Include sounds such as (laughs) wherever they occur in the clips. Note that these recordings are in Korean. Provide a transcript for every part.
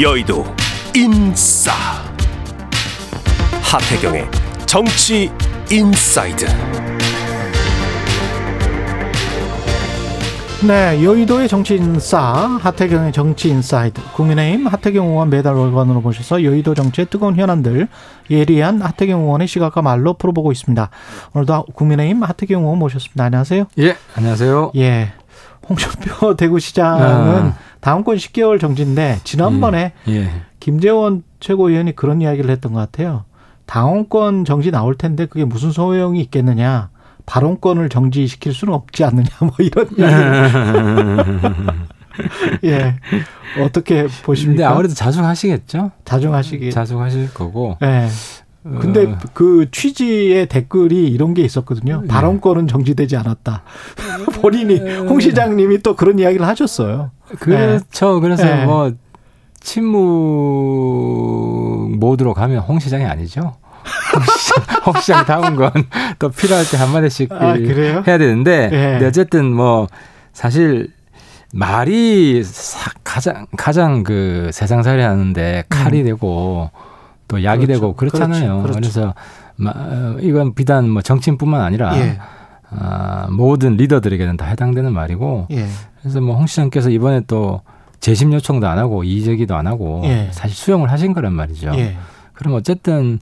여의도 인싸 하태경의 정치 인사이드 네, 여의도의 정치 인싸 하태경의 정치 인사이드 국민의힘 하태경 의원 매달 월간으로 모셔서 여의도 정치의 뜨거운 현안들 예리한 하태경 의원의 시각과 말로 풀어보고 있습니다. 오늘도 국민의힘 하태경 의원 모셨습니다. 안녕하세요. 예, 안녕하세요. 예, 홍준표 (laughs) 대구시장은 아. 다음권 10개월 정지인데 지난번에 예, 예. 김재원 최고위원이 그런 이야기를 했던 것 같아요. 당원권 정지 나올 텐데 그게 무슨 소용이 있겠느냐. 발언권을 정지시킬 수는 없지 않느냐. 뭐 이런 (laughs) 이야기. (laughs) 예. 어떻게 근데 보십니까? 아무래도 자중하시겠죠? 자중하시기. 자중하실 거고. 예. 근데 어, 그 취지의 댓글이 이런 게 있었거든요. 예. 발언권은 정지되지 않았다. (laughs) 본인이 홍 시장님이 또 그런 이야기를 하셨어요. 그렇죠. 그래서 예. 뭐 침묵 모드로 가면 홍 시장이 아니죠. (laughs) 홍 시장, 다운 건 또 필요할 때 한마디씩 아? 해야 되는데, 예. 근데 어쨌든 뭐 사실 말이 사- 가장 가장 그 세상살이 하는데 칼이 되고 또 약이 음. 그렇죠. 되고 그렇잖아요. 그렇죠. 그 그렇죠. 래서 마- 이건 비단 뭐 정치인뿐만 아니라 예. 아, 모든 리더들에게는 다 해당되는 말이고 예. 그래서 뭐 홍 시장께서 이번에 또 재심 요청도 안 하고 이의제기도 안 하고 예. 사실 수용을 하신 거란 말이죠. 예. 그럼 어쨌든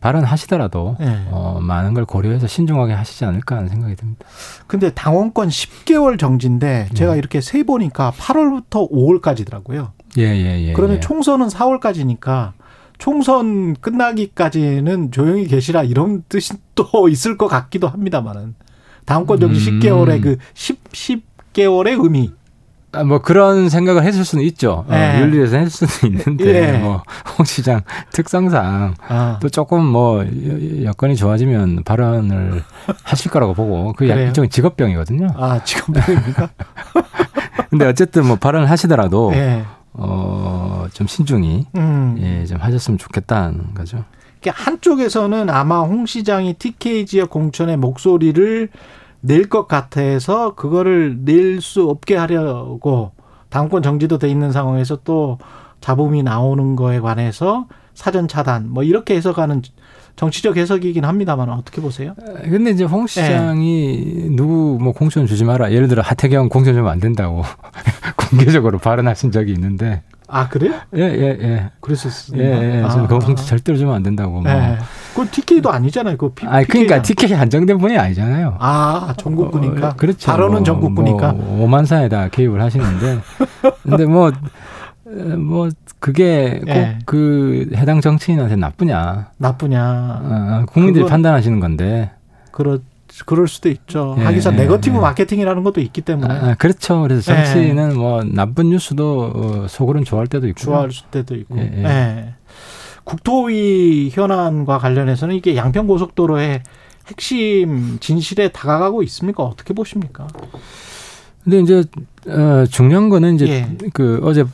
발언하시더라도 예. 어, 많은 걸 고려해서 신중하게 하시지 않을까 하는 생각이 듭니다. 근데 당원권 10개월 정지인데 제가 네. 이렇게 세 보니까 8월부터 5월까지더라고요. 예, 예, 예. 그러면 예. 총선은 4월까지니까 총선 끝나기까지는 조용히 계시라 이런 뜻이 또 있을 것 같기도 합니다만은 당원권 정지 음. 10개월의 그 10, 10 개월의 의미. 아, 뭐 그런 생각을 했을 수는 있죠. 어, 예. 윤리에서 했을 수는 있는데 예. 뭐홍 시장 특성상 아, 또 조금 뭐 여- 여건이 좋아지면 발언을 하실 거라고 보고 그게 그래요? 일종의 직업병이거든요. 아 지금 보입니까? (laughs) 근데 어쨌든 뭐 발언을 하시더라도 예. 어, 좀 신중히 음. 예, 좀 하셨으면 좋겠다는 거죠. 한쪽에서는 아마 홍 시장이 TK 지역 공천의 목소리를 낼 것 같아서 그거를 낼 수 없게 하려고 당권 정지도 돼 있는 상황에서 또 잡음이 나오는 거에 관해서 사전 차단 뭐 이렇게 해석하는 정치적 해석이긴 합니다만 어떻게 보세요? 근데 이제 홍 시장이 누구 뭐 공천 주지 마라. 예를 들어 하태경 공천 주면 안 된다고 (laughs) 공개적으로 발언하신 적이 있는데 아 그래요? 예, 예, 예. 그랬었습니다. 예, 예. 아, 저는 그 공천 아. 절대로 주면 안 된다고 뭐. 예. 그건 TK도 아니잖아요. 그 P, 아, 그러니까. TK 한정된 분이 아니잖아요. 아 전국구니까 어, 그렇죠. 발언은 뭐, 전국구니까 뭐 오만사에다 개입을 하시는데 근데 뭐 어, 뭐 그게 꼭 예. 그 해당 정치인한테 나쁘냐? 나쁘냐 어, 국민들이 그건- 판단하시는 건데. 그렇 그럴 수도 있죠. 예, 하기사 예, 네거티브 예. 마케팅이라는 것도 있기 때문에 아, 그렇죠. 그래서 예. 정치인은 뭐 나쁜 뉴스도 어, 속으로는 좋아할 때도 있고. 좋아할 때도 있고. 예, 예. 예. 국토위 현안과 관련해서는 이게 양평 고속도로의 핵심 진실에 다가가고 있습니까? 어떻게 보십니까? 근데 이제 어, 중요한 거는 이제 예. 그 어제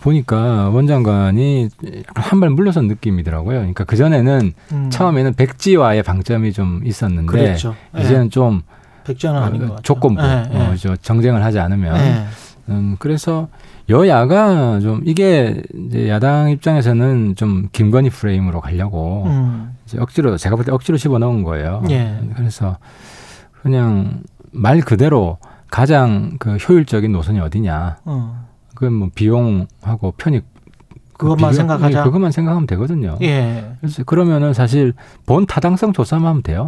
보니까 원장관이 한 발 물러선 느낌이더라고요. 그러니까 그 전에는 음, 처음에는 백지와의 방점이 좀 있었는데 그랬죠. 예. 이제는 좀 백전은 아닌 것. 조건부 예, 예. 어, 저 정쟁을 하지 않으면 예. 음, 그래서 여야가 좀 이게 이제 야당 입장에서는 좀 김건희 프레임으로 가려고 음, 이제 억지로 제가 볼 때 억지로 집어넣은 거예요. 예. 그래서 그냥 말 그대로 가장 그 효율적인 노선이 어디냐. 어. 그건 뭐 비용하고 편익 그것만 비교- 생각하자. 예, 그것만 생각하면 되거든요. 예. 그래서 그러면은 사실 본 타당성 조사만 하면 돼요.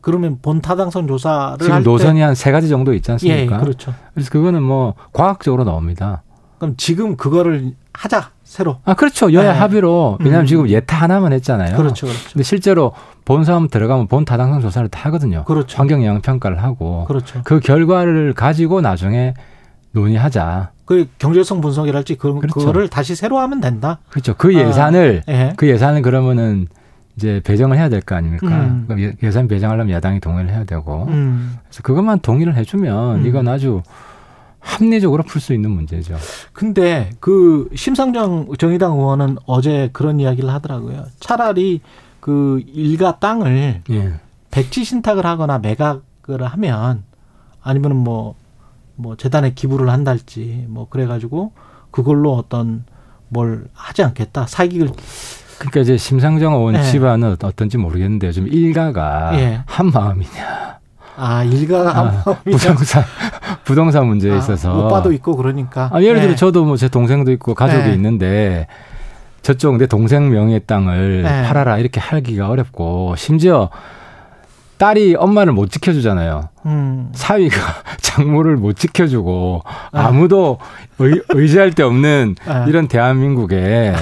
그러면 본 타당성 조사를 지금 할 노선이 한 세 가지 정도 있지 때, 예, 않습니까? 그렇죠. 그래서 그거는 뭐 과학적으로 나옵니다. 그럼 지금 그거를 하자 새로. 아 그렇죠. 여야 네. 합의로 왜냐하면 음. 지금 예타 하나만 했잖아요. 그렇죠, 그렇죠. 근데 실제로 본 사람 들어가면 본 타당성 조사를 다 하거든요. 그렇죠. 환경 영향 평가를 하고 그렇죠. 그 결과를 가지고 나중에 논의하자. 그 경제성 분석이랄지 그, 그렇죠. 그거를 다시 새로 하면 된다. 그렇죠. 그 아. 예산을 예. 그 예산을 그러면은 이제 배정을 해야 될 거 아닙니까? 음. 그럼 예- 예산 배정하려면 야당이 동의를 해야 되고 음. 그래서 그것만 동의를 해주면 음. 이건 아주 합리적으로 풀 수 있는 문제죠. 근데 그 심상정 정의당 의원은 어제 그런 이야기를 하더라고요. 차라리 그 일가 땅을 예. 백지 신탁을 하거나 매각을 하면 아니면은 뭐, 뭐 재단에 기부를 한달지 뭐 그래가지고 그걸로 어떤 뭘 하지 않겠다. 사익을 그러니까 이제 심상정 의원 네. 집안은 어떤지 모르겠는데 요즘 일가가 예. 한 마음이냐. 아 일가가 아, 한 마음이냐. 부동산 부동산 문제에 아, 있어서 오빠도 있고 그러니까. 아, 예를 들어 네. 저도 뭐 제 동생도 있고 가족이 네. 있는데 저쪽 내 동생 명의의 땅을 네. 팔아라 이렇게 하기가 어렵고 심지어 딸이 엄마를 못 지켜주잖아요. 음. 사위가 (laughs) 장모를 못 지켜주고 아. 아무도 의, 의지할 데 없는 아. 이런 대한민국에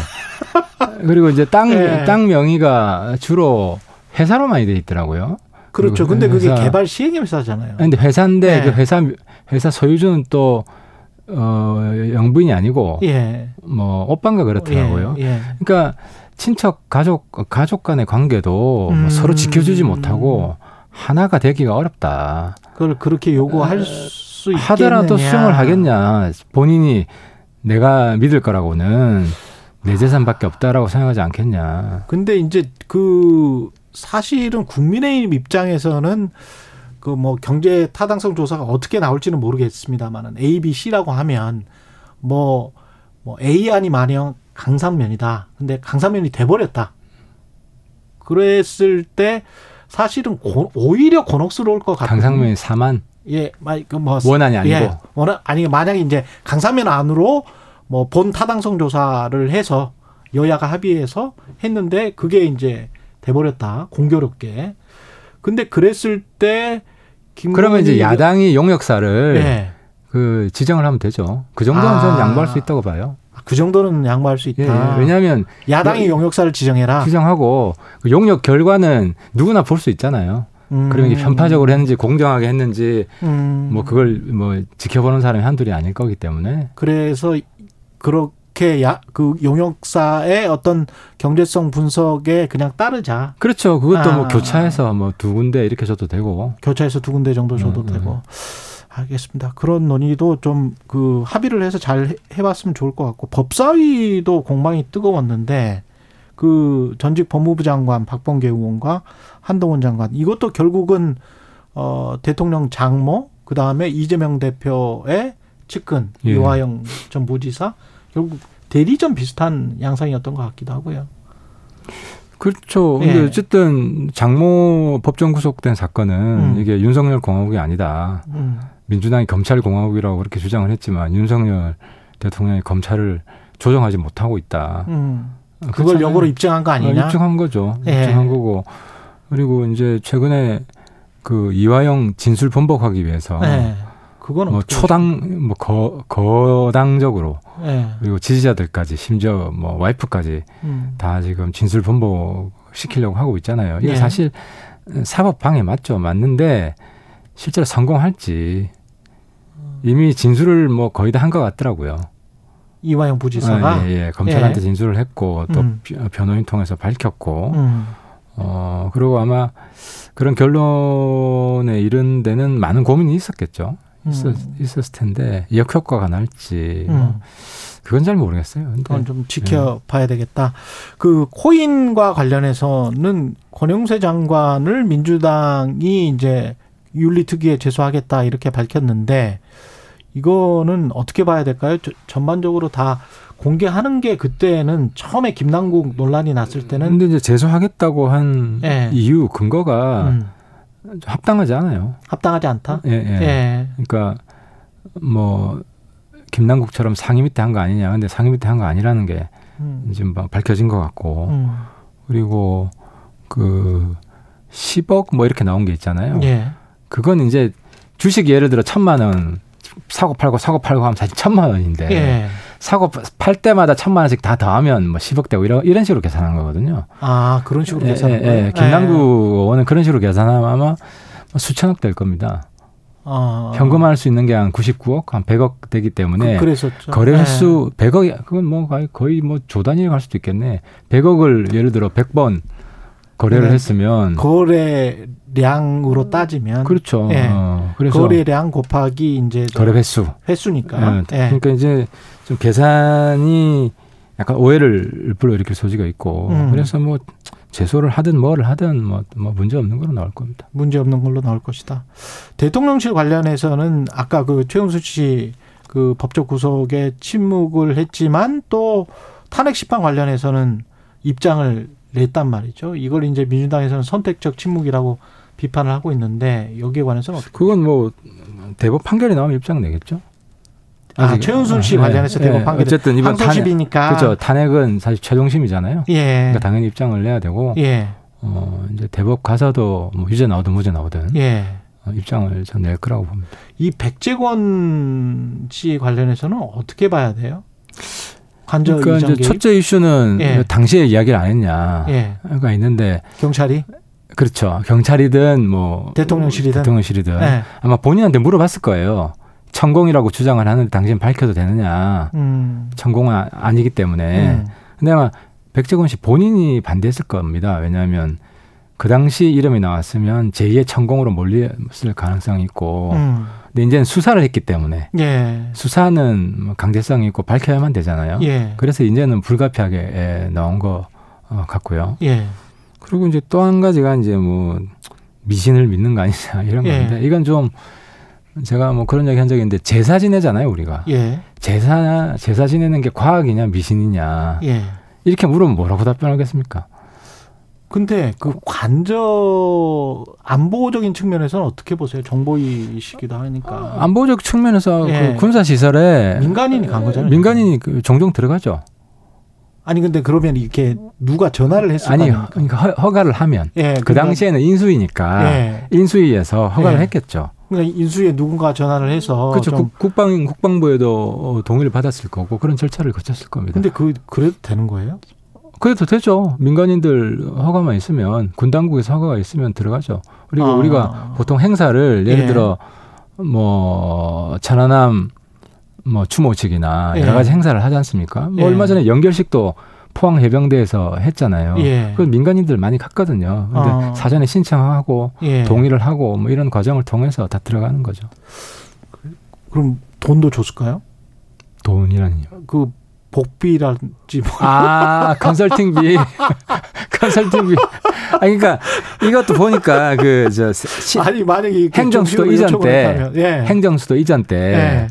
그리고 이제 땅, 네. 땅 명의가 주로 회사로 많이 돼 있더라고요. 그렇죠. 근데 그게 회사- 개발 시행회사잖아요. 근데 회사인데 네. 그 회사 회사 소유주는 또 어, 영부인이 아니고 예. 뭐 오빠인가 그렇더라고요. 예. 예. 그러니까 친척 가족 가족 간의 관계도 뭐 음. 서로 지켜주지 못하고 하나가 되기가 어렵다. 그걸 그렇게 요구할 수 있겠느냐. 하더라도 수용을 하겠냐. 본인이 내가 믿을 거라고는 내 재산밖에 없다라고 생각하지 않겠냐. 근데 이제 그 사실은 국민의힘 입장에서는 그 뭐 경제 타당성 조사가 어떻게 나올지는 모르겠습니다만은 A, B, C라고 하면 뭐, 뭐 A안이 마냥 강상면이다. 근데 강상면이 돼버렸다. 그랬을 때 사실은 고- 오히려 곤혹스러울 것 같아요. 강상면이 4만 예, 그뭐 원안이 아니고 예, 원안 아니 만약에 이제 강상면 안으로 뭐 본 타당성 조사를 해서 여야가 합의해서 했는데 그게 이제 돼버렸다 공교롭게. 근데 그랬을 때 그러면 이제 야당이 용역사를 예. 그 지정을 하면 되죠. 그 정도는 아. 저는 양보할 수 있다고 봐요. 그 정도는 양보할 수 예, 있다. 예. 왜냐하면 야당이 여- 용역사를 지정해라. 지정하고 그 용역 결과는 누구나 볼 수 있잖아요. 음. 그러면 이게 편파적으로 했는지 공정하게 했는지 음. 뭐 그걸 뭐 지켜보는 사람이 한둘이 아닐 거기 때문에 그래서 그 렇게 야, 그 용역사의 어떤 경제성 분석에 그냥 따르자. 그렇죠. 그것도 아. 뭐 교차해서 뭐 두 군데 이렇게 줘도 되고 교차에서 두 군데 정도 줘도 음, 되고. 알겠습니다. 그런 논의도 좀 그 합의를 해서 잘 해- 해봤으면 좋을 것 같고 법사위도 공방이 뜨거웠는데 그 전직 법무부 장관 박범계 의원과 한동훈 장관 이것도 결국은 어 대통령 장모 그 다음에 이재명 대표의 측근 예. 이화영 전 부지사 결국 대리점 비슷한 양상이었던 것 같기도 하고요. 그렇죠. 예. 근데 어쨌든 장모 법정 구속된 사건은 음. 이게 윤석열 공화국이 아니다. 음. 민주당이 검찰 공화국이라고 그렇게 주장을 했지만 윤석열 대통령이 검찰을 조정하지 못하고 있다. 음. 어, 그걸. 역으로 입증한 거 아니냐? 어, 입증한 거죠. 예. 입증한 거고. 그리고 이제 최근에 그 이화영 진술 번복하기 위해서 네. 그건 뭐 초당 뭐 거, 거당적으로 네. 그리고 지지자들까지 심지어 뭐 와이프까지 음. 다 지금 진술 번복 시키려고 하고 있잖아요. 이게 예. 사실 사법 방해 맞죠. 맞는데 실제로 성공할지 이미 진술을 뭐 거의 다 한 것 같더라고요. 이화영 부지사가 아, 예, 예. 검찰한테 예. 진술을 했고 또 음. 비- 변호인 통해서 밝혔고 음. 어 그리고 아마 그런 결론에 이른 데는 많은 고민이 있었겠죠. 있었, 음. 있었을 텐데 역효과가 날지 뭐 음. 그건 잘 모르겠어요. 근데 그건 좀 지켜봐야 되겠다. 그 코인과 관련해서는 권영세 장관을 민주당이 이제 윤리특위에 제소하겠다 이렇게 밝혔는데 이거는 어떻게 봐야 될까요? 저- 전반적으로 다 공개하는 게 그때는 처음에 김남국 논란이 났을 때는 근데 이제 제소하겠다고 한 예. 이유 근거가 음, 합당하지 않아요. 합당하지 않다. 예, 예. 예. 그러니까 뭐 김남국처럼 상위 밑에 한 거 아니냐. 근데 상위 밑에 한 거 아니라는 게 음, 지금 막 밝혀진 것 같고 음, 그리고 그 10억 뭐 이렇게 나온 게 있잖아요. 예. 그건 이제 주식 예를 들어 천만 원 사고 팔고 사고 팔고 하면 사실 천만 원인데 예. 사고 팔 때마다 천만 원씩 다 더하면 뭐 10억 되고 이런 이런 식으로 계산한 거거든요. 아 그런 식으로 예, 계산한 예, 거예요. 예. 김남국 의원은 그런 식으로 계산하면 아마 뭐 수천억 될 겁니다. 어. 현금화할 수 있는 게 한 99억, 한 100억 되기 때문에 그. 거래 횟수 100억이 그건 뭐 거의, 거의 뭐 조 단위로 갈 수도 있겠네. 100억을 예를 들어 100번 거래를 네. 했으면 예. 거래량으로 따지면 그렇죠. 예. 어, 그래서 거래량 곱하기 이제 거래 횟수. 횟수니까. 예, 예. 그러니까 이제 좀 계산이 약간 오해를 불러일으킬 소지가 있고 음. 그래서 뭐 제소를 하든 뭐를 하든 뭐, 뭐 문제 없는 걸로 나올 겁니다. 문제 없는 걸로 나올 것이다. 대통령실 관련해서는 아까 그 최은수 씨 그 법적 구속에 침묵을 했지만 또 탄핵 심판 관련해서는 입장을 냈단 말이죠. 이걸 이제 민주당에서는 선택적 침묵이라고 비판을 하고 있는데 여기에 관해서는 어떻게? 그건 뭐 대법 판결이 나오면 입장 내겠죠. 아, 최은순 씨 예, 관련해서 예. 대법 판결 어쨌든 이번 탄핵 항소심이니까 그렇죠. 탄핵은 사실 최종심이잖아요. 예. 그러니까 당연히 입장을 내야 되고 예. 어 이제 대법 가서도 뭐 유죄 나오든 무죄 나오든 예. 어, 입장을 전 낼 거라고 봅니다. 이 백재권 씨 관련해서는 어떻게 봐야 돼요? 관저 그러니까 이제? 첫째 이슈는 예. 왜 당시에 이야기를 안 했냐가 예. 있는데 경찰이 그렇죠. 경찰이든 뭐 대통령실이든? 대통령실이든 예. 아마 본인한테 물어봤을 거예요. 천공이라고 주장을 하는데 당신 밝혀도 되느냐? 음. 천공은 아- 아니기 때문에. 음. 근데 아마 백재권 씨 본인이 반대했을 겁니다. 왜냐하면 그 당시 이름이 나왔으면 제2의 천공으로 몰렸을 가능성이 있고. 음. 근데 이제는 수사를 했기 때문에 예. 수사는 뭐 강제성이 있고 밝혀야만 되잖아요. 예. 그래서 이제는 불가피하게 예, 나온 것 어, 같고요. 예. 그리고 이제 또 한 가지가 이제 뭐 미신을 믿는 거 아니냐 이런 예. 건데 이건 좀 제가 뭐 그런 얘기 한 적이 있는데 제사 지내잖아요 우리가 예. 제사 제사 지내는 게 과학이냐 미신이냐 예. 이렇게 물으면 뭐라고 답변하겠습니까? 근데 그 관저 안보적인 측면에서는 어떻게 보세요? 정보이시기도 하니까 안보적 측면에서 예. 그 군사 시설에 민간인이 간 거잖아요. 민간인이 그 종종 들어가죠. 아니 근데 그러면 이렇게 누가 전화를 했을 아니? 그러니까 허, 허가를 하면 예. 그 당시에는 인수위니까 예. 인수위에서 허가를 예. 했겠죠. 그러니까 인수에 누군가 전화를 해서 그렇죠. 국, 국방 국방부에도 어, 동의를 받았을 거고 그런 절차를 거쳤을 겁니다. 근데 그 그래도 되는 거예요? 그래도 되죠. 민간인들 허가만 있으면 군 당국에서 허가가 있으면 들어가죠. 그리고 아. 우리가 보통 행사를 예를 예. 들어 뭐 천안함 뭐 추모식이나 예. 여러 가지 행사를 하지 않습니까? 뭐 예. 얼마 전에 연결식도 포항 해병대에서 했잖아요. 예. 그건 민간인들 많이 갔거든요. 근데 아. 사전에 신청하고 예. 동의를 하고 뭐 이런 과정을 통해서 다 들어가는 거죠. 그럼 돈도 줬을까요? 돈이라니요. 그 복비랄지 뭐. 아, 컨설팅비. (laughs) 컨설팅비. 아, 그러니까 이것도 보니까 그, 저, 시- 아니 만약에 이렇게 행정수도 정식으로 이전 때, 예. 행정수도 이전 때, 예.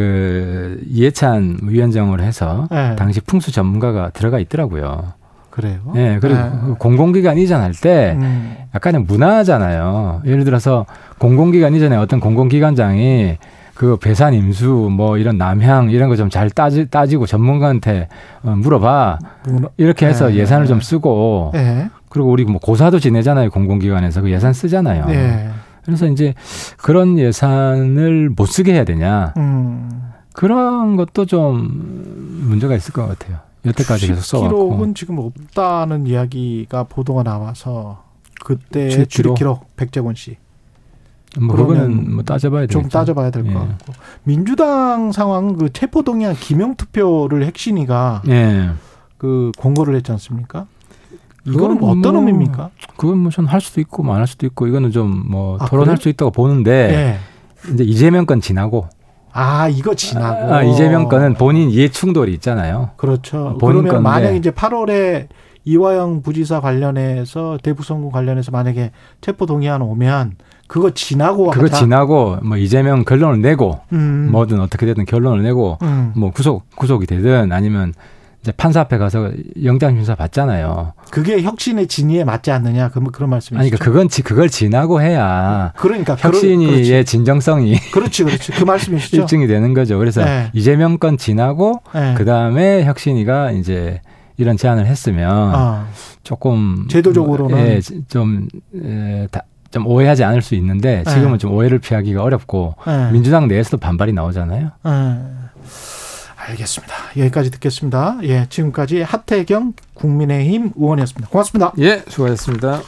그, 이해찬 위원장으로 해서 예. 당시 풍수 전문가가 들어가 있더라고요. 그래요. 예, 그리고 예. 그 공공기관 이전 할 때 음. 약간의 문화잖아요. 예를 들어서 공공기관 이전에 어떤 공공기관장이 그 배산 임수 뭐 이런 남향 이런 거 좀 잘 따지, 따지고 전문가한테 어, 물어봐. 이렇게 해서 예. 예산을 좀 쓰고 예. 그리고 우리 뭐 고사도 지내잖아요. 공공기관에서 그 예산 쓰잖아요. 예. 그래서 이제 그런 예산을 못 쓰게 해야 되냐. 음. 그런 것도 좀 문제가 있을 것 같아요. 여태까지 계속 써왔고. 기록은 지금 없다는 이야기가 보도가 나와서 그때 제 주립 기록? 백재권 씨. 뭐 그거는 뭐 따져봐야 되겠죠. 좀 따져봐야 될것 예. 같고 민주당 상황 그 체포 동의안 기명 투표를 핵심이가 예. 그 공고를 했지 않습니까? 이거는 그건 어떤 뭐- 의미입니까? 그건 뭐전할 수도 있고 뭐안할 수도 있고 이거는 좀뭐 아, 토론할 그래요? 수 있다고 보는데 예. 이제 이재명 건 지나고 아 이거 지나고. 아, 이재명 건은 본인 이해 충돌이 있잖아요. 그렇죠. 본인 그러면 건데. 만약 이제 8월에 이화영 부지사 관련해서 대부선거 관련해서 만약에 체포 동의안 오면 그거 지나고 그거 하자. 지나고 뭐 이재명 결론을 내고 음. 뭐든 어떻게 되든 결론을 내고 음. 뭐 구속 구속이 되든 아니면 이제 판사 앞에 가서 영장 심사 받잖아요. 그게 혁신의 진위에 맞지 않느냐 그 그런 말씀이시죠? 아니 그러니까 그건 지- 그걸 지나고 해야 그러니까 혁신이의 그렇지. 진정성이 (laughs) 그렇지 그렇지 그 말씀이시죠? 입증이 되는 거죠. 그래서 네. 이재명 건 지나고 네. 그 다음에 혁신이가 이제 이런 제안을 했으면 아, 조금 제도적으로는. 예, 좀, 에, 다, 좀 오해하지 않을 수 있는데 지금은 네. 좀 오해를 피하기가 어렵고 네. 민주당 내에서도 반발이 나오잖아요. 네. 알겠습니다. 여기까지 듣겠습니다. 예, 지금까지 하태경 국민의힘 의원이었습니다. 고맙습니다. 예, 수고하셨습니다.